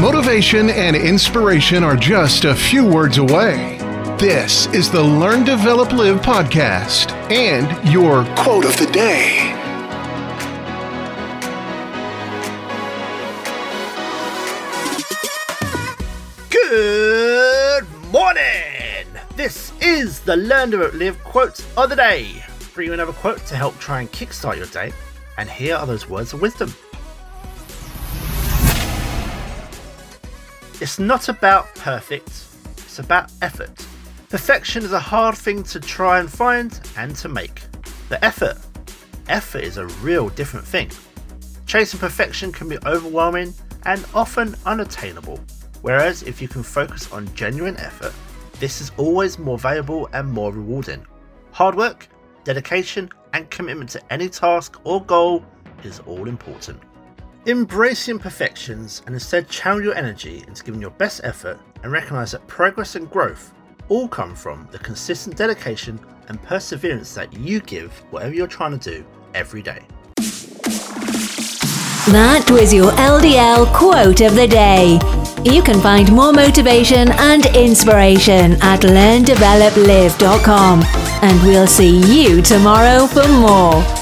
Motivation and inspiration are just a few words away. This is the Learn, Develop, Live podcast and your quote of the day. Good morning! This is the Learn, Develop, Live quote of the day. Bring you another quote to help try and kickstart your day. And here are those words of wisdom. It's not about perfect, it's about effort. Perfection is a hard thing to try and find and to make. The effort. Effort is a real different thing. Chasing perfection can be overwhelming and often unattainable, whereas if you can focus on genuine effort, this is always more valuable and more rewarding. Hard work, dedication, and commitment to any task or goal is all important. Embrace imperfections and instead channel your energy into giving your best effort and recognize that progress and growth all come from the consistent dedication and perseverance that you give whatever you're trying to do every day. That was your LDL quote of the day. You can find more motivation and inspiration at learndeveloplive.com. And we'll see you tomorrow for more.